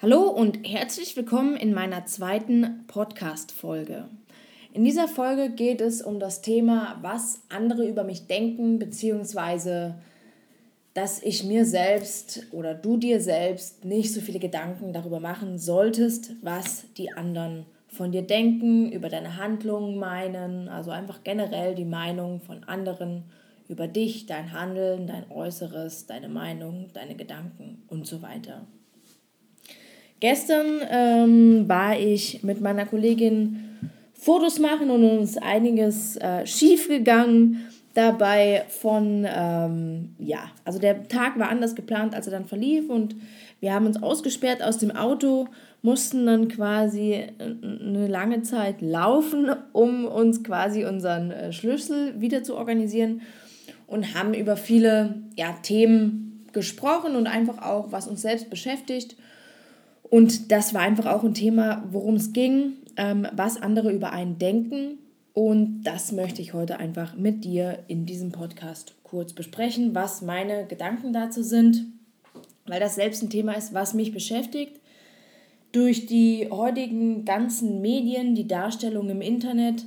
Hallo und herzlich willkommen in meiner zweiten Podcast-Folge. In dieser Folge geht es um das Thema, was andere über mich denken, beziehungsweise dass ich mir selbst oder du dir selbst nicht so viele Gedanken darüber machen solltest, was die anderen von dir denken, über deine Handlungen meinen, also einfach generell die Meinung von anderen über dich, dein Handeln, dein Äußeres, deine Meinung, deine Gedanken und so weiter. Gestern ähm, war ich mit meiner Kollegin Fotos machen und uns einiges äh, schief gegangen. Dabei von, ähm, ja, also der Tag war anders geplant, als er dann verlief und wir haben uns ausgesperrt aus dem Auto, mussten dann quasi äh, eine lange Zeit laufen, um uns quasi unseren äh, Schlüssel wieder zu organisieren und haben über viele ja, Themen gesprochen und einfach auch, was uns selbst beschäftigt und das war einfach auch ein Thema, worum es ging, ähm, was andere über einen denken. Und das möchte ich heute einfach mit dir in diesem Podcast kurz besprechen, was meine Gedanken dazu sind, weil das selbst ein Thema ist, was mich beschäftigt. Durch die heutigen ganzen Medien, die Darstellung im Internet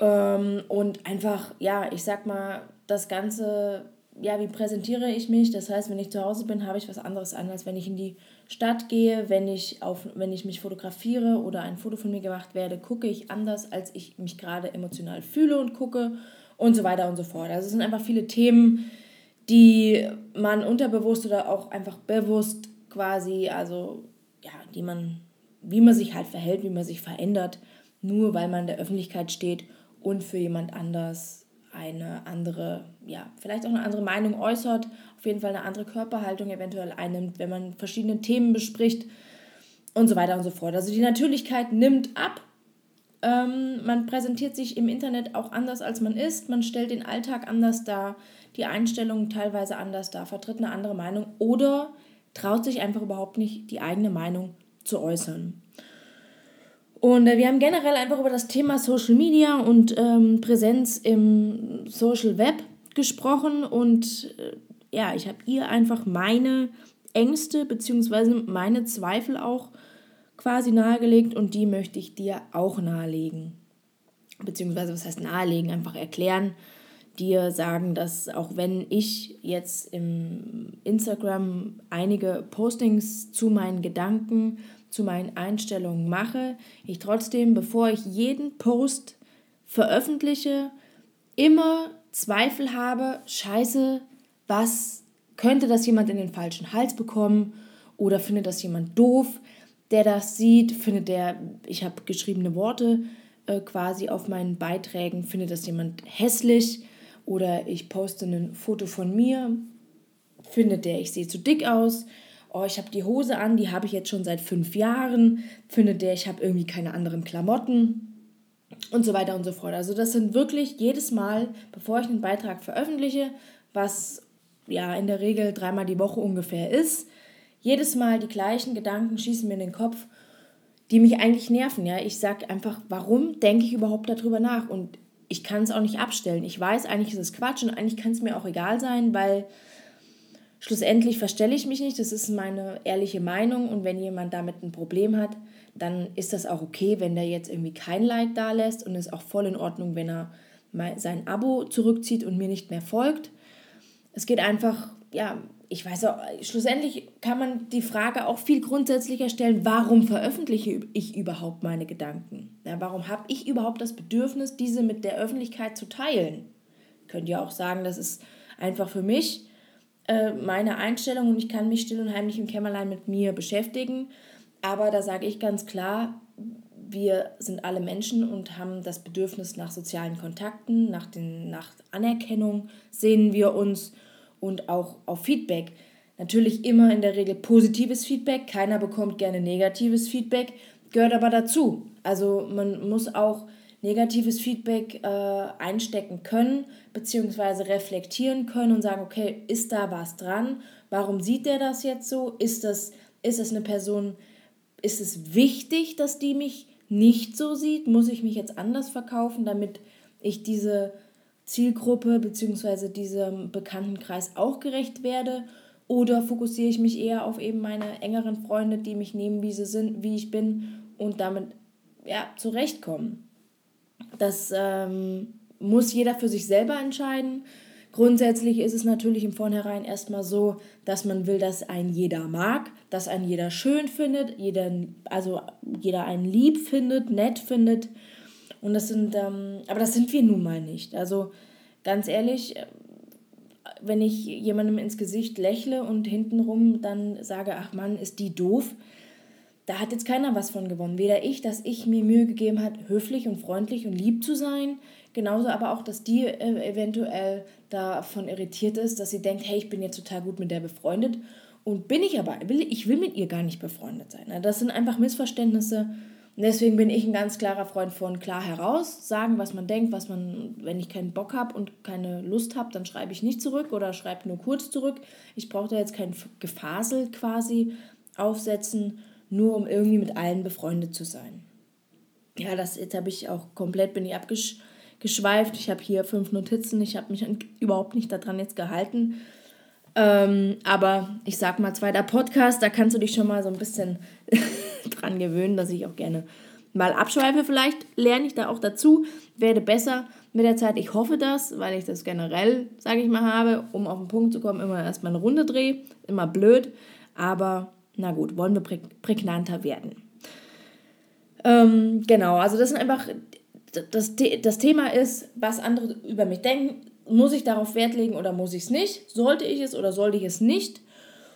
ähm, und einfach, ja, ich sag mal, das Ganze ja, wie präsentiere ich mich? Das heißt, wenn ich zu Hause bin, habe ich was anderes an, als wenn ich in die Stadt gehe, wenn ich, auf, wenn ich mich fotografiere oder ein Foto von mir gemacht werde, gucke ich anders, als ich mich gerade emotional fühle und gucke und so weiter und so fort. Also es sind einfach viele Themen, die man unterbewusst oder auch einfach bewusst quasi, also ja, die man, wie man sich halt verhält, wie man sich verändert, nur weil man in der Öffentlichkeit steht und für jemand anders eine andere, ja, vielleicht auch eine andere Meinung äußert, auf jeden Fall eine andere Körperhaltung eventuell einnimmt, wenn man verschiedene Themen bespricht und so weiter und so fort. Also die Natürlichkeit nimmt ab. Ähm, man präsentiert sich im Internet auch anders, als man ist. Man stellt den Alltag anders dar, die Einstellungen teilweise anders dar, vertritt eine andere Meinung oder traut sich einfach überhaupt nicht, die eigene Meinung zu äußern. Und äh, wir haben generell einfach über das Thema Social Media und ähm, Präsenz im Social Web gesprochen. Und äh, ja, ich habe ihr einfach meine Ängste bzw. meine Zweifel auch quasi nahegelegt und die möchte ich dir auch nahelegen. Beziehungsweise, was heißt nahelegen? Einfach erklären, dir sagen, dass auch wenn ich jetzt im Instagram einige Postings zu meinen Gedanken zu meinen Einstellungen mache, ich trotzdem, bevor ich jeden Post veröffentliche, immer Zweifel habe, scheiße, was könnte das jemand in den falschen Hals bekommen oder findet das jemand doof, der das sieht, findet der, ich habe geschriebene Worte äh, quasi auf meinen Beiträgen, findet das jemand hässlich oder ich poste ein Foto von mir, findet der, ich sehe zu dick aus, oh, ich habe die Hose an, die habe ich jetzt schon seit fünf Jahren, findet der, ich habe irgendwie keine anderen Klamotten und so weiter und so fort. Also das sind wirklich jedes Mal, bevor ich einen Beitrag veröffentliche, was ja in der Regel dreimal die Woche ungefähr ist, jedes Mal die gleichen Gedanken schießen mir in den Kopf, die mich eigentlich nerven. Ja, ich sage einfach, warum denke ich überhaupt darüber nach? Und ich kann es auch nicht abstellen. Ich weiß, eigentlich ist es Quatsch und eigentlich kann es mir auch egal sein, weil Schlussendlich verstelle ich mich nicht, das ist meine ehrliche Meinung und wenn jemand damit ein Problem hat, dann ist das auch okay, wenn der jetzt irgendwie kein Like da lässt und ist auch voll in Ordnung, wenn er sein Abo zurückzieht und mir nicht mehr folgt. Es geht einfach, ja, ich weiß auch, schlussendlich kann man die Frage auch viel grundsätzlicher stellen, warum veröffentliche ich überhaupt meine Gedanken? Ja, warum habe ich überhaupt das Bedürfnis, diese mit der Öffentlichkeit zu teilen? Könnt ihr auch sagen, das ist einfach für mich äh, meine Einstellung und ich kann mich still und heimlich im Kämmerlein mit mir beschäftigen. Aber da sage ich ganz klar, wir sind alle Menschen und haben das Bedürfnis nach sozialen Kontakten, nach, den, nach Anerkennung sehen wir uns und auch auf Feedback. Natürlich immer in der Regel positives Feedback, keiner bekommt gerne negatives Feedback, gehört aber dazu. Also man muss auch negatives Feedback äh, einstecken können, beziehungsweise reflektieren können und sagen, okay, ist da was dran? Warum sieht der das jetzt so? Ist das, ist eine Person, ist es wichtig, dass die mich nicht so sieht? Muss ich mich jetzt anders verkaufen, damit ich diese Zielgruppe bzw. diesem Bekanntenkreis auch gerecht werde? Oder fokussiere ich mich eher auf eben meine engeren Freunde, die mich nehmen, wie sie sind, wie ich bin und damit ja, zurechtkommen. Das ähm, muss jeder für sich selber entscheiden. Grundsätzlich ist es natürlich im Vornherein erstmal so, dass man will, dass ein jeder mag, dass ein jeder schön findet, jeder, also jeder einen lieb findet, nett findet. Und das sind, ähm, aber das sind wir nun mal nicht. Also ganz ehrlich, wenn ich jemandem ins Gesicht lächle und hintenrum dann sage, ach Mann, ist die doof, da hat jetzt keiner was von gewonnen. Weder ich, dass ich mir Mühe gegeben habe, höflich und freundlich und lieb zu sein, genauso aber auch, dass die äh, eventuell davon irritiert ist, dass sie denkt, hey, ich bin jetzt total gut mit der befreundet und bin ich aber, ich will mit ihr gar nicht befreundet sein. Das sind einfach Missverständnisse und deswegen bin ich ein ganz klarer Freund von klar heraus, sagen, was man denkt, was man, wenn ich keinen Bock habe und keine Lust habe, dann schreibe ich nicht zurück oder schreibe nur kurz zurück. Ich brauche da jetzt kein Gefasel quasi aufsetzen, nur um irgendwie mit allen befreundet zu sein. Ja, das jetzt habe ich auch komplett, bin ich abgeschweift. Ich habe hier fünf Notizen, ich habe mich überhaupt nicht daran jetzt gehalten. Ähm, aber ich sag mal, zweiter Podcast, da kannst du dich schon mal so ein bisschen dran gewöhnen, dass ich auch gerne mal abschweife. Vielleicht lerne ich da auch dazu, werde besser mit der Zeit. Ich hoffe das, weil ich das generell, sage ich mal, habe, um auf den Punkt zu kommen, immer erstmal eine Runde drehe. Immer blöd, aber na gut, wollen wir prägnanter werden. Ähm, genau, also das sind einfach, das, das Thema ist, was andere über mich denken. Muss ich darauf Wert legen oder muss ich es nicht? Sollte ich es oder sollte ich es nicht?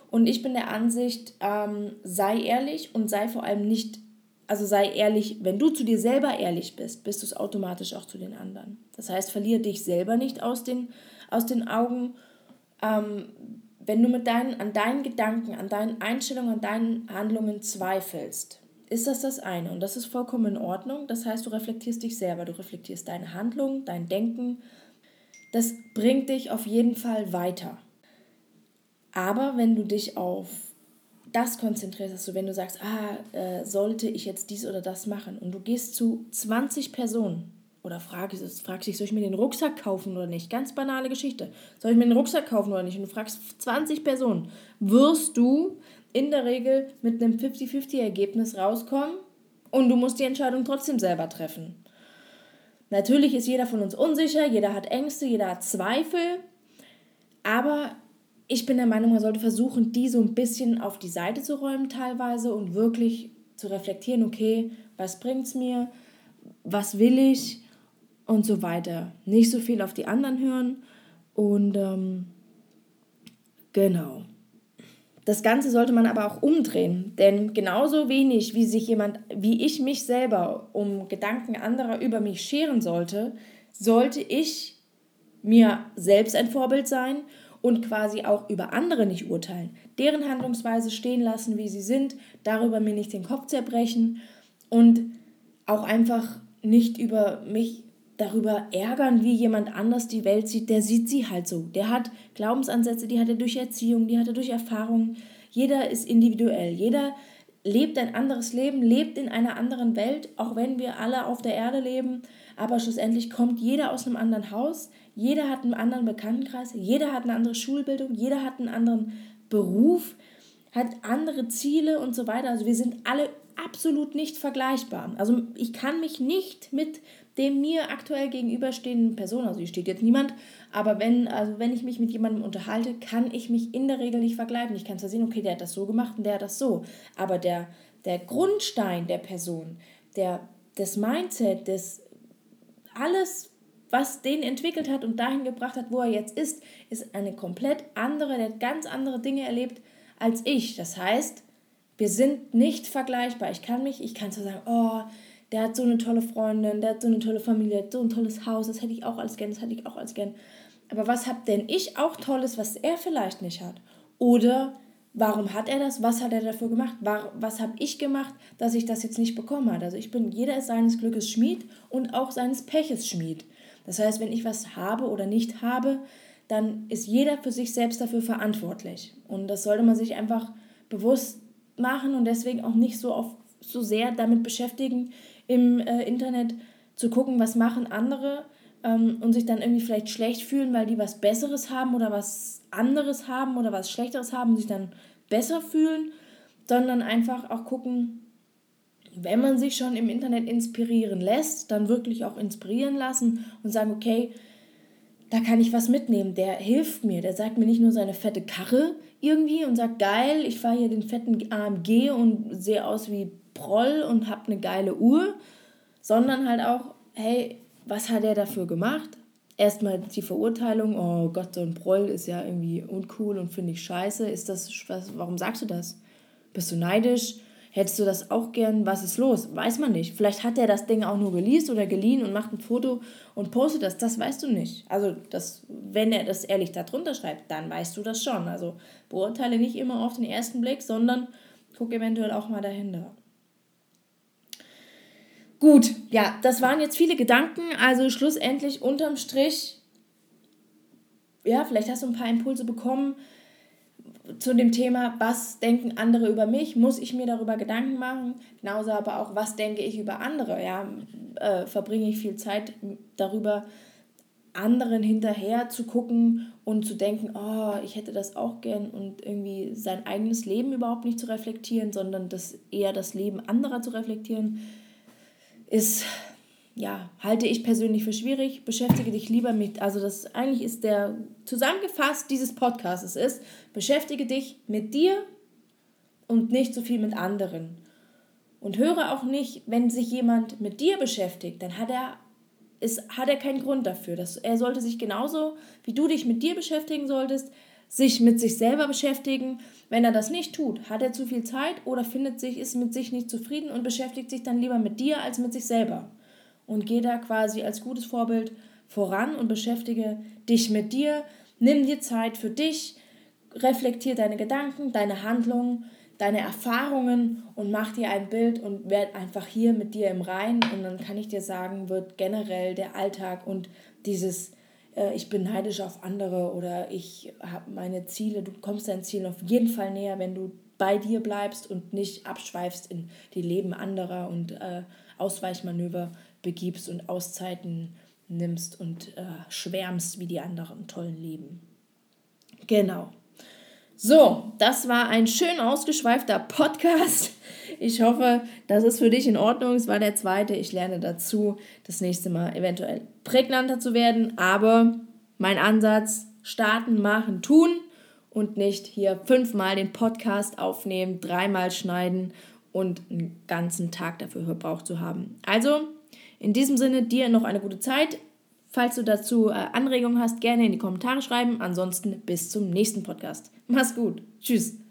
Und ich bin der Ansicht, ähm, sei ehrlich und sei vor allem nicht, also sei ehrlich, wenn du zu dir selber ehrlich bist, bist du es automatisch auch zu den anderen. Das heißt, verliere dich selber nicht aus den, aus den Augen. Ähm, wenn du mit deinen, an deinen Gedanken, an deinen Einstellungen, an deinen Handlungen zweifelst, ist das das eine. Und das ist vollkommen in Ordnung. Das heißt, du reflektierst dich selber, du reflektierst deine Handlungen, dein Denken. Das bringt dich auf jeden Fall weiter. Aber wenn du dich auf das konzentrierst, also wenn du sagst, ah, äh, sollte ich jetzt dies oder das machen und du gehst zu 20 Personen oder fragst, fragst dich, soll ich mir den Rucksack kaufen oder nicht? Ganz banale Geschichte. Soll ich mir den Rucksack kaufen oder nicht? Und du fragst 20 Personen, wirst du in der Regel mit einem 50-50-Ergebnis rauskommen und du musst die Entscheidung trotzdem selber treffen. Natürlich ist jeder von uns unsicher, jeder hat Ängste, jeder hat Zweifel, aber ich bin der Meinung, man sollte versuchen, die so ein bisschen auf die Seite zu räumen teilweise und wirklich zu reflektieren, okay, was bringt es mir, was will ich und so weiter. Nicht so viel auf die anderen hören und ähm, genau. Das Ganze sollte man aber auch umdrehen, denn genauso wenig wie sich jemand, wie ich mich selber um Gedanken anderer über mich scheren sollte, sollte ich mir selbst ein Vorbild sein und quasi auch über andere nicht urteilen. Deren Handlungsweise stehen lassen, wie sie sind, darüber mir nicht den Kopf zerbrechen und auch einfach nicht über mich darüber ärgern, wie jemand anders die Welt sieht. Der sieht sie halt so. Der hat Glaubensansätze, die hat er durch Erziehung, die hat er durch Erfahrung. Jeder ist individuell. Jeder lebt ein anderes Leben, lebt in einer anderen Welt, auch wenn wir alle auf der Erde leben. Aber schlussendlich kommt jeder aus einem anderen Haus, jeder hat einen anderen Bekanntenkreis, jeder hat eine andere Schulbildung, jeder hat einen anderen Beruf, hat andere Ziele und so weiter. Also wir sind alle absolut nicht vergleichbar. Also ich kann mich nicht mit dem mir aktuell gegenüberstehenden Person, also hier steht jetzt niemand, aber wenn, also wenn ich mich mit jemandem unterhalte, kann ich mich in der Regel nicht vergleichen. Ich kann zwar sehen, okay, der hat das so gemacht und der hat das so, aber der, der Grundstein der Person, der, das Mindset, das alles, was den entwickelt hat und dahin gebracht hat, wo er jetzt ist, ist eine komplett andere, der hat ganz andere Dinge erlebt als ich. Das heißt, wir sind nicht vergleichbar. Ich kann mich, ich kann zwar sagen, oh, der hat so eine tolle Freundin, der hat so eine tolle Familie, so ein tolles Haus, das hätte ich auch als gern, das hätte ich auch als gern. Aber was hab denn ich auch Tolles, was er vielleicht nicht hat? Oder warum hat er das? Was hat er dafür gemacht? Was habe ich gemacht, dass ich das jetzt nicht bekommen habe? Also ich bin, jeder ist seines Glückes Schmied und auch seines Peches Schmied. Das heißt, wenn ich was habe oder nicht habe, dann ist jeder für sich selbst dafür verantwortlich. Und das sollte man sich einfach bewusst machen und deswegen auch nicht so, auf, so sehr damit beschäftigen, im äh, Internet zu gucken, was machen andere, ähm, und sich dann irgendwie vielleicht schlecht fühlen, weil die was Besseres haben oder was anderes haben oder was Schlechteres haben und sich dann besser fühlen, sondern einfach auch gucken, wenn man sich schon im Internet inspirieren lässt, dann wirklich auch inspirieren lassen und sagen, okay, da kann ich was mitnehmen, der hilft mir, der sagt mir nicht nur seine fette Karre irgendwie und sagt, geil, ich fahre hier den fetten AMG und sehe aus wie Proll und habe eine geile Uhr, sondern halt auch, hey, was hat er dafür gemacht? Erstmal die Verurteilung, oh Gott, so ein Proll ist ja irgendwie uncool und finde ich scheiße. Ist das, was, warum sagst du das? Bist du neidisch? Hättest du das auch gern? Was ist los? Weiß man nicht. Vielleicht hat er das Ding auch nur geleast oder geliehen und macht ein Foto und postet das. Das weißt du nicht. Also, das, wenn er das ehrlich darunter schreibt, dann weißt du das schon. Also, beurteile nicht immer auf den ersten Blick, sondern guck eventuell auch mal dahinter. Gut, ja, das waren jetzt viele Gedanken. Also schlussendlich unterm Strich, ja, vielleicht hast du ein paar Impulse bekommen zu dem Thema, was denken andere über mich? Muss ich mir darüber Gedanken machen? Genauso aber auch, was denke ich über andere? Ja, äh, verbringe ich viel Zeit darüber, anderen hinterher zu gucken und zu denken, oh, ich hätte das auch gern und irgendwie sein eigenes Leben überhaupt nicht zu reflektieren, sondern das eher das Leben anderer zu reflektieren ist, ja, halte ich persönlich für schwierig. Beschäftige dich lieber mit, also das eigentlich ist der zusammengefasst dieses Podcasts ist, beschäftige dich mit dir und nicht so viel mit anderen. Und höre auch nicht, wenn sich jemand mit dir beschäftigt, dann hat er, ist, hat er keinen Grund dafür. Dass, er sollte sich genauso, wie du dich mit dir beschäftigen solltest, sich mit sich selber beschäftigen. Wenn er das nicht tut, hat er zu viel Zeit oder findet sich, ist mit sich nicht zufrieden und beschäftigt sich dann lieber mit dir als mit sich selber. Und geh da quasi als gutes Vorbild voran und beschäftige dich mit dir. Nimm dir Zeit für dich, reflektier deine Gedanken, deine Handlungen, deine Erfahrungen und mach dir ein Bild und werd einfach hier mit dir im Rein. Und dann kann ich dir sagen, wird generell der Alltag und dieses äh, ich bin neidisch auf andere oder ich habe meine Ziele, du kommst deinen Zielen auf jeden Fall näher, wenn du bei dir bleibst und nicht abschweifst in die Leben anderer und äh, Ausweichmanöver begibst und Auszeiten nimmst und äh, schwärmst, wie die anderen tollen leben. Genau. So, das war ein schön ausgeschweifter Podcast. Ich hoffe, das ist für dich in Ordnung. Es war der zweite. Ich lerne dazu, das nächste Mal eventuell prägnanter zu werden. Aber mein Ansatz, starten, machen, tun und nicht hier fünfmal den Podcast aufnehmen, dreimal schneiden und einen ganzen Tag dafür verbraucht zu haben. Also, in diesem Sinne, dir noch eine gute Zeit. Falls du dazu äh, Anregungen hast, gerne in die Kommentare schreiben. Ansonsten bis zum nächsten Podcast. Mach's gut. Tschüss.